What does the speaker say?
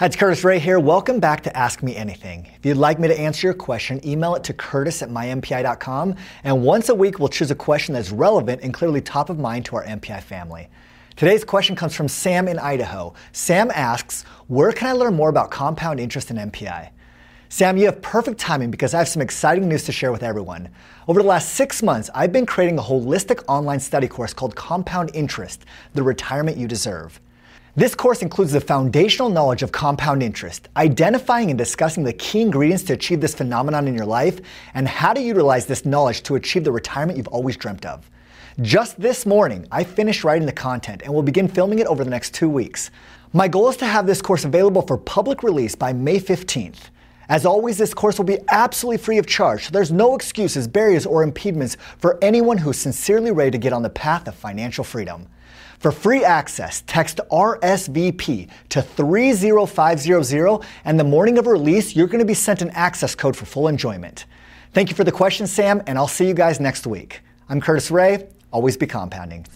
Hi, it's Curtis Ray here. Welcome back to Ask Me Anything. If you'd like me to answer your question, email it to curtis at mympi.com. And once a week, we'll choose a question that's relevant and clearly top of mind to our MPI family. Today's question comes from Sam in Idaho. Sam asks, Where can I learn more about compound interest in MPI? Sam, you have perfect timing because I have some exciting news to share with everyone. Over the last six months, I've been creating a holistic online study course called Compound Interest The Retirement You Deserve. This course includes the foundational knowledge of compound interest, identifying and discussing the key ingredients to achieve this phenomenon in your life, and how to utilize this knowledge to achieve the retirement you've always dreamt of. Just this morning, I finished writing the content and will begin filming it over the next two weeks. My goal is to have this course available for public release by May 15th. As always, this course will be absolutely free of charge, so there's no excuses, barriers, or impediments for anyone who's sincerely ready to get on the path of financial freedom. For free access, text RSVP to 30500, and the morning of release, you're going to be sent an access code for full enjoyment. Thank you for the question, Sam, and I'll see you guys next week. I'm Curtis Ray. Always be compounding.